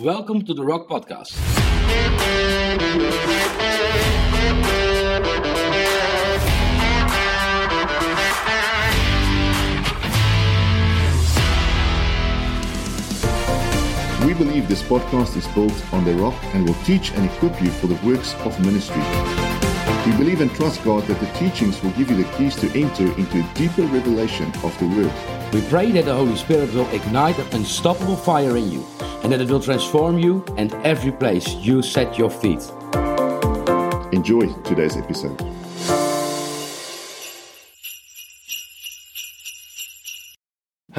Welcome to the Rock Podcast. We believe this podcast is built on the rock and will teach and equip you for the works of ministry. We believe and trust God that the teachings will give you the keys to enter into a deeper revelation of the Word. We pray that the Holy Spirit will ignite an unstoppable fire in you and that it will transform you and every place you set your feet. Enjoy today's episode.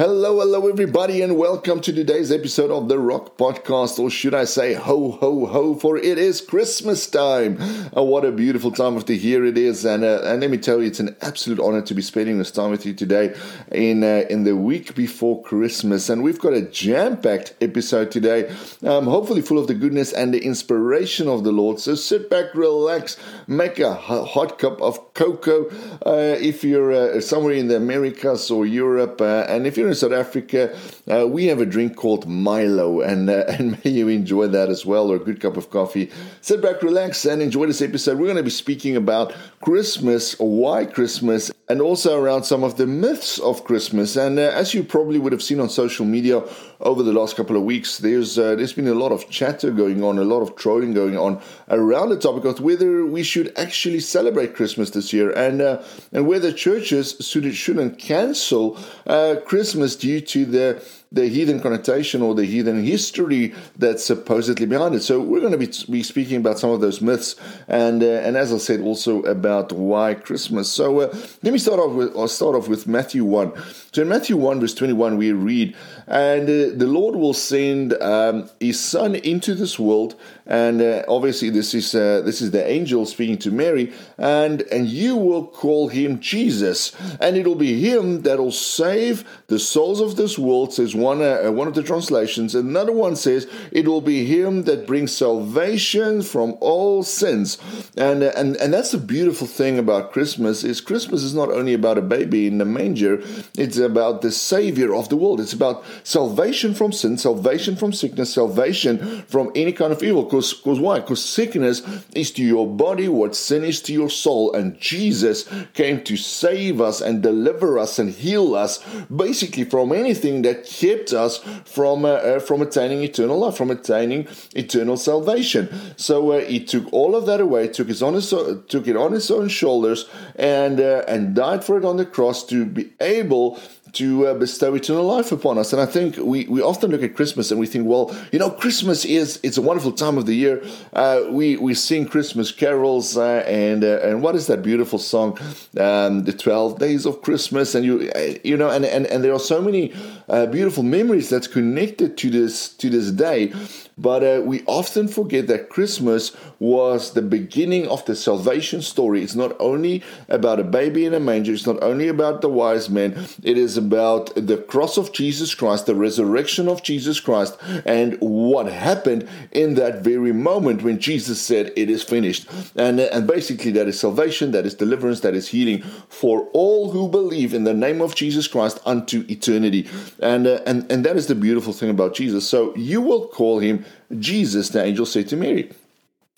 Hello, hello, everybody, and welcome to today's episode of the Rock Podcast, or should I say, ho, ho, ho, for it is Christmas time. Oh, what a beautiful time of the year it is, and uh, and let me tell you, it's an absolute honor to be spending this time with you today in uh, in the week before Christmas, and we've got a jam-packed episode today, um, hopefully full of the goodness and the inspiration of the Lord. So sit back, relax, make a hot cup of cocoa uh, if you're uh, somewhere in the Americas or Europe, uh, and if you're in South Africa, uh, we have a drink called Milo, and uh, and may you enjoy that as well, or a good cup of coffee. Sit back, relax, and enjoy this episode. We're going to be speaking about Christmas, why Christmas, and also around some of the myths of Christmas. And uh, as you probably would have seen on social media over the last couple of weeks, there's uh, there's been a lot of chatter going on, a lot of trolling going on around the topic of whether we should actually celebrate Christmas this year, and uh, and whether churches should shouldn't cancel uh, Christmas due to the the heathen connotation or the heathen history that's supposedly behind it. So we're going to be, be speaking about some of those myths, and uh, and as I said, also about why Christmas. So uh, let me start off with I'll start off with Matthew one. So in Matthew one verse twenty one, we read, "And uh, the Lord will send um, His Son into this world." And uh, obviously, this is uh, this is the angel speaking to Mary, and and you will call him Jesus, and it'll be him that'll save the souls of this world. Says one uh, one of the translations. Another one says it will be him that brings salvation from all sins, and uh, and and that's the beautiful thing about Christmas is Christmas is not only about a baby in the manger. It's about the Savior of the world. It's about salvation from sin, salvation from sickness, salvation from any kind of evil. Because why? Because sickness is to your body what sin is to your soul, and Jesus came to save us and deliver us and heal us, basically from anything that kept us from uh, uh, from attaining eternal life, from attaining eternal salvation. So uh, he took all of that away, took his his took it on his own shoulders, and uh, and died for it on the cross to be able to uh, bestow eternal life upon us. And I think we, we often look at Christmas and we think, well, you know, Christmas is it's a wonderful time of the year. Uh, we we sing Christmas carols uh, and uh, and what is that beautiful song, um, the Twelve Days of Christmas, and you uh, you know, and and and there are so many uh, beautiful memories that's connected to this to this day. But we often forget that Christmas was the beginning of the salvation story. It's not only about a baby in a manger, it's not only about the wise men, it is about the cross of Jesus Christ, the resurrection of Jesus Christ, and what happened in that very moment when Jesus said, It is finished. And, and basically, that is salvation, that is deliverance, that is healing for all who believe in the name of Jesus Christ unto eternity. And, uh, and, and that is the beautiful thing about Jesus. So you will call him Jesus, the angel said to Mary.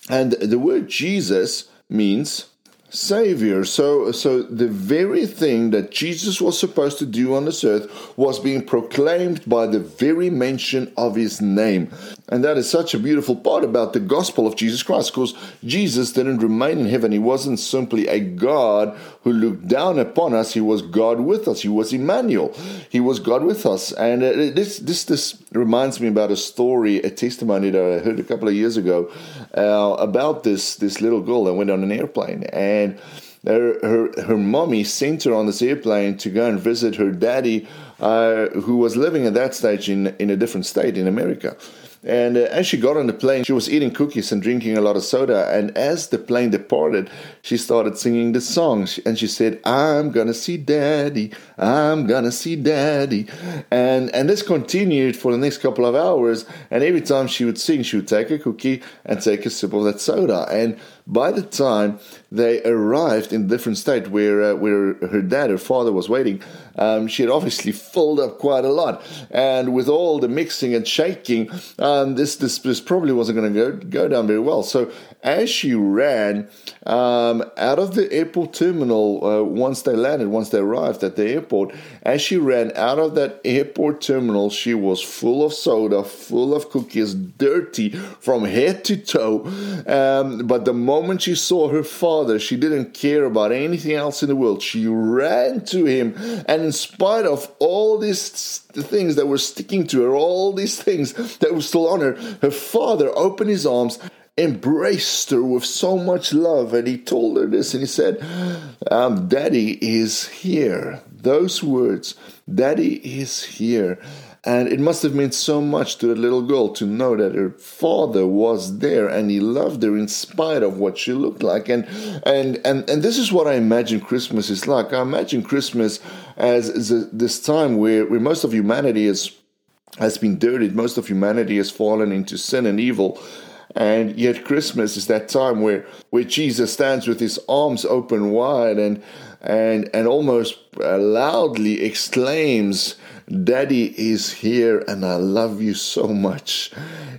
And the word Jesus means Savior. So, so the very thing that Jesus was supposed to do on this earth was being proclaimed by the very mention of his name. And that is such a beautiful part about the gospel of Jesus Christ because Jesus didn't remain in heaven. He wasn't simply a God who looked down upon us. He was God with us. He was Emmanuel. He was God with us. And uh, this, this, this reminds me about a story, a testimony that I heard a couple of years ago uh, about this, this little girl that went on an airplane. And her, her, her mommy sent her on this airplane to go and visit her daddy, uh, who was living at that stage in, in a different state in America. And uh, as she got on the plane, she was eating cookies and drinking a lot of soda. And as the plane departed, she started singing the song. And she said, I'm gonna see daddy, I'm gonna see daddy. And, and this continued for the next couple of hours. And every time she would sing, she would take a cookie and take a sip of that soda. And by the time they arrived in a different state where uh, where her dad, her father, was waiting, um, she had obviously filled up quite a lot. And with all the mixing and shaking, um, this, this, this probably wasn't going to go go down very well. So as she ran um, out of the airport terminal, uh, once they landed, once they arrived at the airport, as she ran out of that airport terminal, she was full of soda, full of cookies, dirty from head to toe. Um, but the moment she saw her father, she didn't care about anything else in the world. She ran to him, and in spite of all these things that were sticking to her, all these things that were still on her, her father opened his arms embraced her with so much love and he told her this and he said um, daddy is here those words daddy is here and it must have meant so much to the little girl to know that her father was there and he loved her in spite of what she looked like. And and and, and this is what I imagine Christmas is like. I imagine Christmas as, a, this time where, where most of humanity is has been dirtied, most of humanity has fallen into sin and evil. And yet Christmas is that time where, where Jesus stands with his arms open wide and and and almost uh, loudly exclaims, Daddy is here and I love you so much.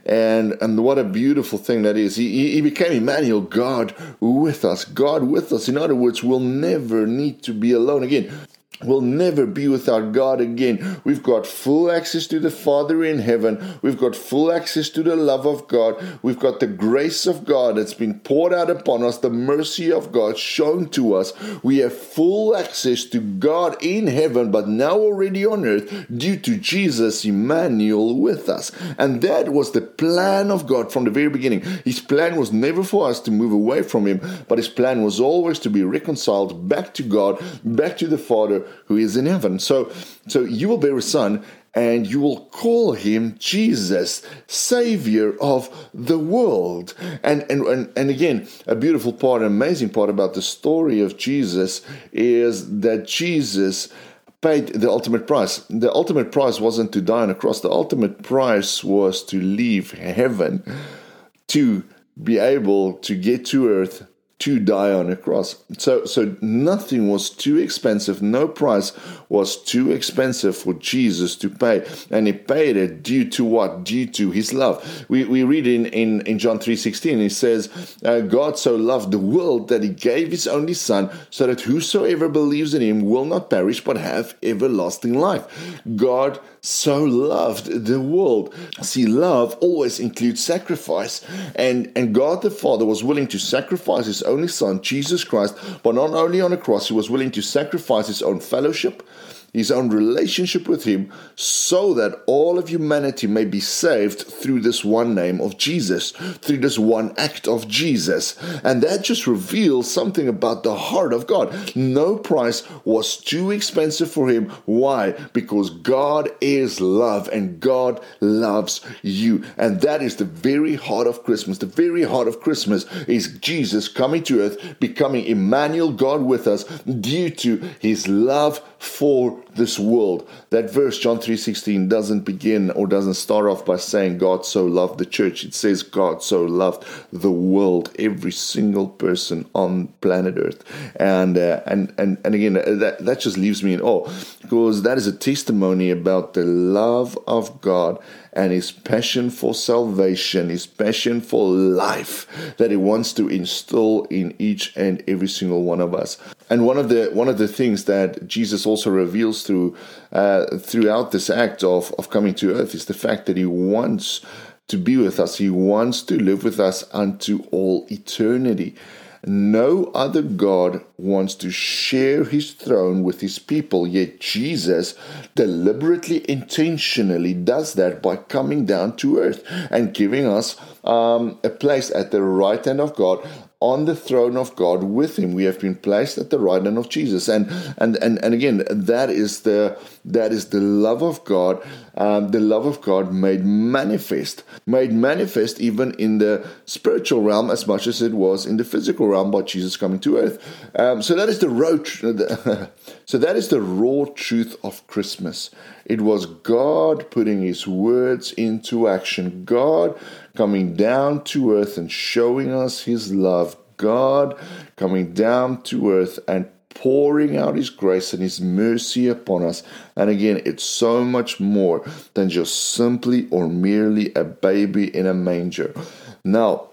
And and what a beautiful thing that is. He, he became Emmanuel, God with us, God with us. In other words, we'll never need to be alone again. We'll never be without God again. We've got full access to the Father in heaven. We've got full access to the love of God. We've got the grace of God that's been poured out upon us, the mercy of God shown to us. We have full access to God in heaven, but now already on earth due to Jesus Emmanuel with us. And that was the plan of God from the very beginning. His plan was never for us to move away from Him, but His plan was always to be reconciled back to God, back to the Father who is in heaven. So, so you will bear a son, and you will call him Jesus, Savior of the world. And, and, and, and again, a beautiful part, an amazing part about the story of Jesus is that Jesus paid the ultimate price. The ultimate price wasn't to die on a cross, the ultimate price was to leave heaven, to be able to get to earth to die on a cross. So, so nothing was too expensive. No price was too expensive for Jesus to pay. And he paid it due to what? Due to his love. We, we read in, in, in John 3.16, he says, uh, God so loved the world that he gave his only son so that whosoever believes in him will not perish but have everlasting life. God so loved the world. See, love always includes sacrifice. And, and God the Father was willing to sacrifice his only Son, Jesus Christ, but not only on a cross, he was willing to sacrifice his own fellowship, his own relationship with him so that all of humanity may be saved through this one name of Jesus, through this one act of Jesus. And that just reveals something about the heart of God. No price was too expensive for him. Why? Because God is love and God loves you. And that is the very heart of Christmas. The very heart of Christmas is Jesus coming to earth, becoming Emmanuel, God with us, due to his love for this world. That verse, John 3.16, doesn't begin or doesn't start off by saying God so loved the church. It says God so loved the world, every single person on planet Earth. And uh, and, and, and again, that, that just leaves me in awe because that is a testimony about the love of God and his passion for salvation, his passion for life that he wants to instill in each and every single one of us. And one of the one of the things that Jesus also reveals through uh, throughout this act of, of coming to earth is the fact that he wants to be with us. He wants to live with us unto all eternity. No other God wants to share his throne with his people, yet Jesus deliberately, intentionally does that by coming down to earth and giving us um, a place at the right hand of God on the throne of God with him. We have been placed at the right hand of Jesus. And and and, and again, that is the that is the love of God, um, the love of God made manifest, made manifest even in the spiritual realm as much as it was in the physical realm by Jesus coming to earth. Um, so that is the raw, so that is the raw truth of Christmas. It was God putting His words into action. God coming down to earth and showing us his love God coming down to earth and pouring out His grace and His mercy upon us. And again, it's so much more than just simply or merely a baby in a manger. Now,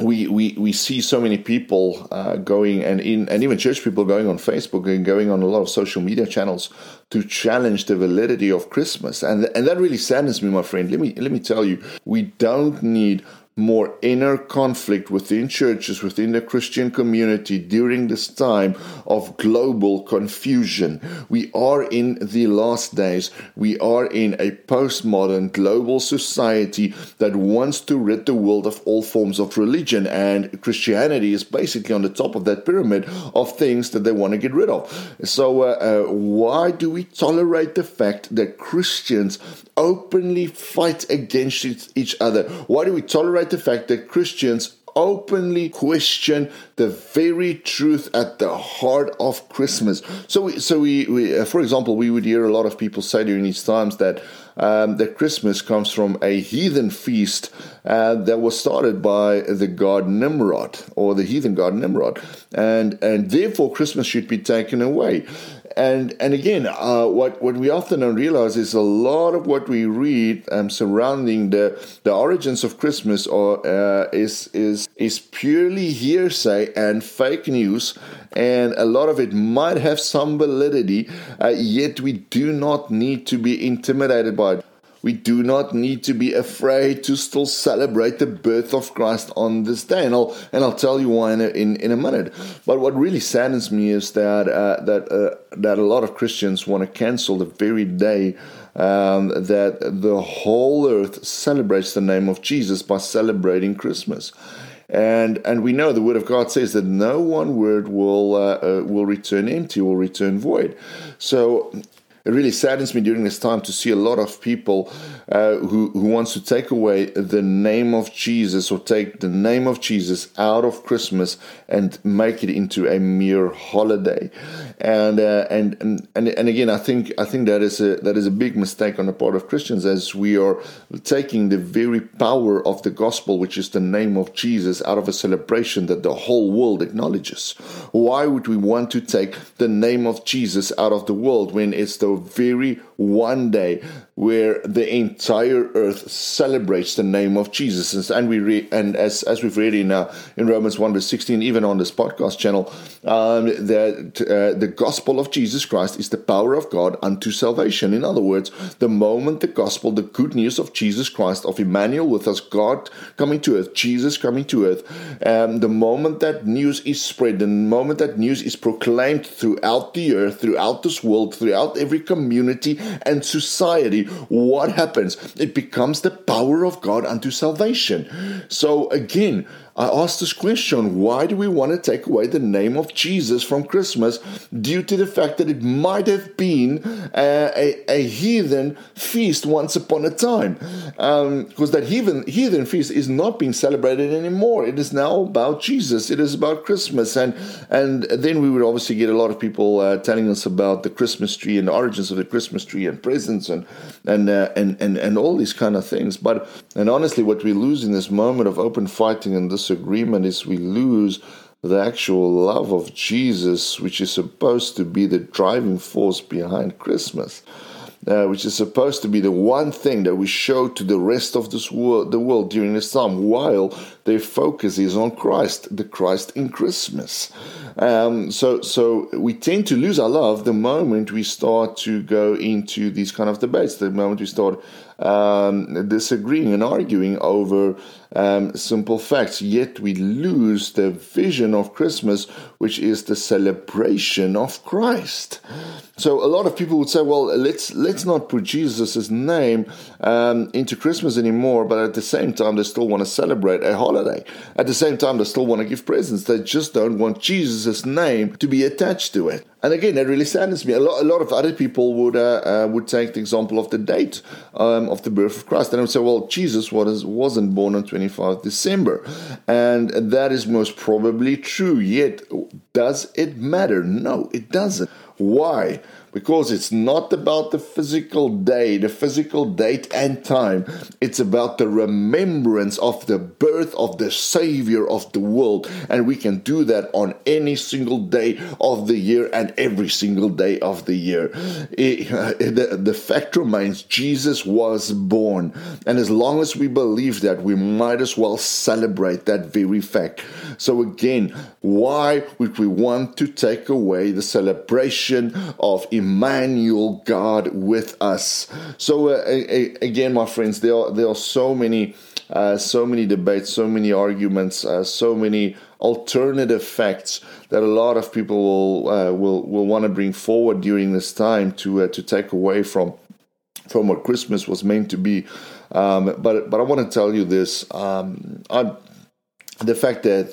we, we, we see so many people uh, going and in and even church people going on Facebook and going on a lot of social media channels to challenge the validity of Christmas and and that really saddens me my friend let me let me tell you we don't need more inner conflict within churches, within the Christian community during this time of global confusion. We are in the last days. We are in a postmodern global society that wants to rid the world of all forms of religion, and Christianity is basically on the top of that pyramid of things that they want to get rid of. So, uh, uh, why do we tolerate the fact that Christians openly fight against each other? Why do we tolerate the fact that Christians openly question the very truth at the heart of Christmas. So, we, so we, we uh, for example, we would hear a lot of people say during these times that um, that Christmas comes from a heathen feast uh, that was started by the god Nimrod or the heathen god Nimrod, and and therefore Christmas should be taken away and and again, uh, what what we often don't realize is a lot of what we read um, surrounding the the origins of Christmas or uh, is is is purely hearsay and fake news, and a lot of it might have some validity. Uh, yet we do not need to be intimidated by it. We do not need to be afraid to still celebrate the birth of Christ on this day, and I'll and I'll tell you why in a, in, in a minute. But what really saddens me is that uh, that uh, that a lot of Christians want to cancel the very day um, that the whole earth celebrates the name of Jesus by celebrating Christmas. And and we know the word of God says that no one word will uh, uh, will return empty, will return void. So it really saddens me during this time to see a lot of people uh, who, who wants to take away the name of Jesus or take the name of Jesus out of Christmas and make it into a mere holiday. And, uh, and, and, and, and again, I think, I think that is a, that is a big mistake on the part of Christians as we are taking the very power of the gospel, which is the name of Jesus, out of a celebration that the whole world acknowledges. Why would we want to take the name of Jesus out of the world when it's the very one day where the entire earth celebrates the name of Jesus. And we read, and as, as we've read in, uh, in Romans 1 verse 16, even on this podcast channel, um, that uh, the gospel of Jesus Christ is the power of God unto salvation. In other words, the moment the gospel, the good news of Jesus Christ, of Emmanuel with us, God coming to earth, Jesus coming to earth, um, the moment that news is spread, the moment that news is proclaimed throughout the earth, throughout this world, throughout every community and society, what happens? It becomes the power of God unto salvation. So again, I asked this question why do we want to take away the name of Jesus from Christmas due to the fact that it might have been a, a, a heathen feast once upon a time? Because um, that heathen, heathen feast is not being celebrated anymore. It is now about Jesus, it is about Christmas. And, and then we would obviously get a lot of people uh, telling us about the Christmas tree and the origins of the Christmas tree and presents and, and, uh, and, and, and all these kind of things. But and honestly, what we lose in this moment of open fighting and this disagreement is we lose the actual love of Jesus, which is supposed to be the driving force behind Christmas. Uh, which is supposed to be the one thing that we show to the rest of this world, the world during this time, while their focus is on Christ, the Christ in Christmas. Um, so, so we tend to lose our love the moment we start to go into these kind of debates. The moment we start um, disagreeing and arguing over um, simple facts. Yet we lose the vision of Christmas, which is the celebration of Christ. So a lot of people would say, "Well, let's let's not put Jesus' name um, into Christmas anymore," but at the same time, they still want to celebrate a holiday. At the same time, they still want to give presents. They just don't want Jesus' name to be attached to it. And again, that really saddens me. A lot, a lot of other people would uh, uh, would take the example of the date um, of the birth of Christ, and would say, "Well, Jesus was wasn't born on 25 December," and that is most probably true. Yet, Does it matter? No, it doesn't. Why? Because it's not about the physical day, the physical date and time. It's about the remembrance of the birth of the Savior of the world. And we can do that on any single day of the year and every single day of the year. It, uh, the, the fact remains Jesus was born. And as long as we believe that, we might as well celebrate that very fact. So, again, why would we want to take away the celebration of Emmanuel, God with us. So uh, again, my friends, there are there are so many, uh, so many debates, so many arguments, uh, so many alternative facts that a lot of people will uh, will will want to bring forward during this time to uh, to take away from from what Christmas was meant to be. Um, but but I want to tell you this. Um, I, the fact that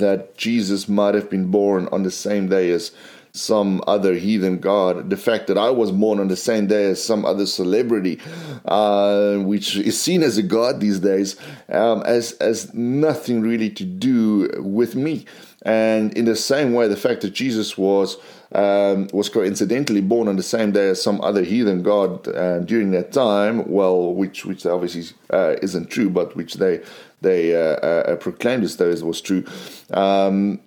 that Jesus might have been born on the same day as some other heathen god. The fact that I was born on the same day as some other celebrity, uh, which is seen as a god these days, um, as as nothing really to do with me. And in the same way, the fact that Jesus was um, was coincidentally born on the same day as some other heathen god uh, during that time, well, which which obviously uh, isn't true, but which they they uh, uh proclaimed as though it was true. Um,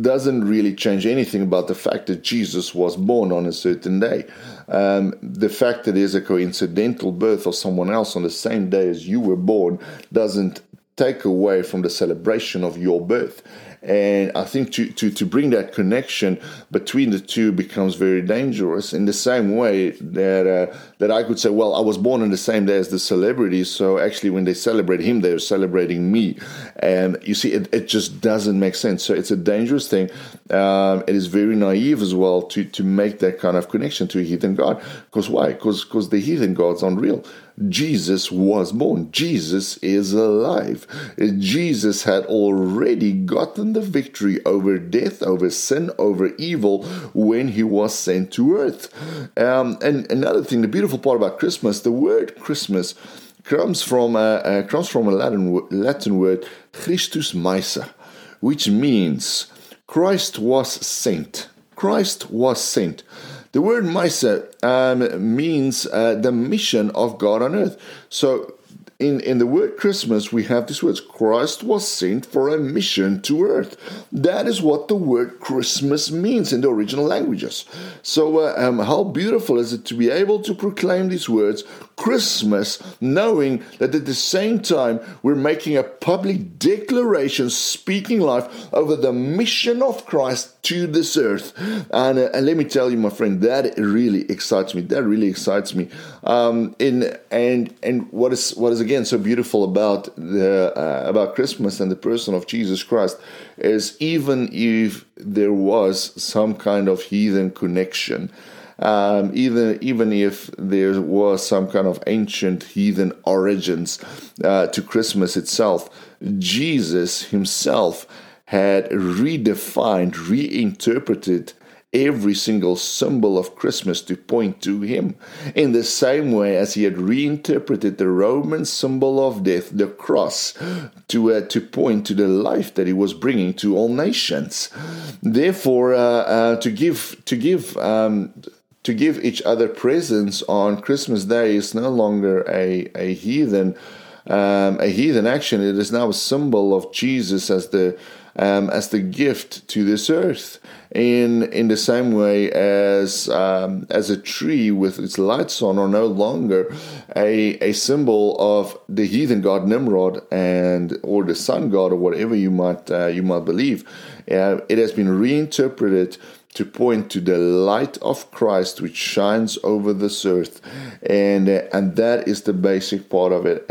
doesn't really change anything about the fact that Jesus was born on a certain day. Um, the fact that is a coincidental birth of someone else on the same day as you were born doesn't take away from the celebration of your birth. And I think to, to, to bring that connection between the two becomes very dangerous in the same way that, uh, that I could say, well, I was born on the same day as the celebrity. So actually, when they celebrate him, they're celebrating me. And you see, it, it just doesn't make sense. So it's a dangerous thing. Um, it is very naive as well to, to make that kind of connection to a heathen God. Because why? Because the heathen God's unreal. Jesus was born. Jesus is alive. Jesus had already gotten the victory over death, over sin, over evil when he was sent to earth. Um, and another thing, the beautiful part about Christmas, the word Christmas comes from uh, uh, comes from a Latin Latin word Christus Maesa, which means Christ was sent. Christ was sent. The word Maesa um, means uh, the mission of God on earth. So in, in the word Christmas, we have these words Christ was sent for a mission to earth. That is what the word Christmas means in the original languages. So, uh, um, how beautiful is it to be able to proclaim these words Christmas, knowing that at the same time we're making a public declaration, speaking life over the mission of Christ to this earth. And, uh, and let me tell you, my friend, that really excites me. That really excites me. Um, in and and what is what is again so beautiful about the uh, about Christmas and the person of Jesus Christ is even if there was some kind of heathen connection um, even even if there was some kind of ancient heathen origins uh, to Christmas itself, Jesus himself had redefined, reinterpreted every single symbol of Christmas to point to him, in the same way as he had reinterpreted the Roman symbol of death, the cross, to, uh, to point to the life that he was bringing to all nations. Therefore, uh, uh, to give, to give um, to give each other presents on Christmas Day is no longer a, a heathen um, a heathen action. It is now a symbol of Jesus as the um, as the gift to this earth. In in the same way as um, as a tree with its lights on are no longer a a symbol of the heathen god Nimrod and or the sun god or whatever you might uh, you might believe. Uh, it has been reinterpreted to point to the light of Christ which shines over this earth, and uh, and that is the basic part of it.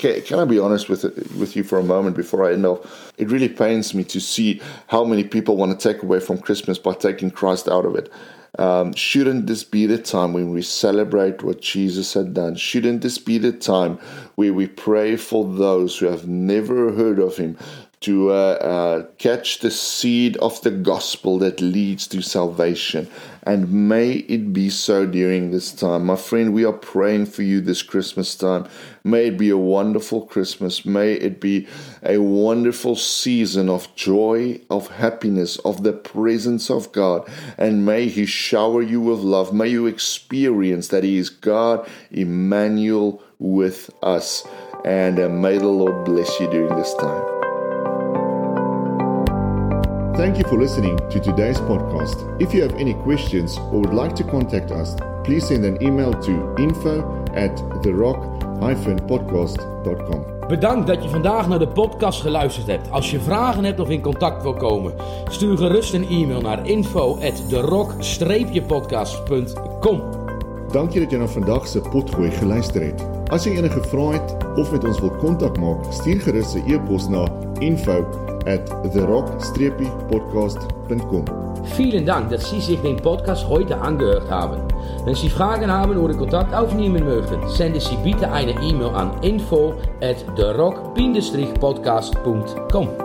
can, can I be honest with with you for a moment before I end off? It really pains me to see how many people want to take away from Christmas by taking Christ out of it. Um, shouldn't this be the time when we celebrate what Jesus had done? Shouldn't this be the time where we pray for those who have never heard of him to uh, uh, catch the seed of the gospel that leads to salvation. And may it be so during this time. My friend, we are praying for you this Christmas time. May it be a wonderful Christmas. May it be a wonderful season of joy, of happiness, of the presence of God. And may He shower you with love. May you experience that He is God, Emmanuel, with us. And uh, may the Lord bless you during this time. Thank you for listening to today's podcast. If you have any questions or would like to contact us, please send an email to info at therock-podcast.com. Bedankt dat je vandaag naar de podcast geluisterd hebt. Als je vragen hebt of in contact wil komen, stuur gerust een e-mail naar info at therock-podcast.com. Dankie dat jy na vandag se potgooi geluister het. As jy enige vrae het of met ons wil kontak maak, stuur gerus 'n e-pos na info at therock-podcast.com. Vielen Dank, dass Sie sich den Podcast heute angehört haben. Wenn Sie Fragen haben oder Kontakt aufnehmen möchten, senden Sie bitte eine E-Mail an info at therock-podcast.com.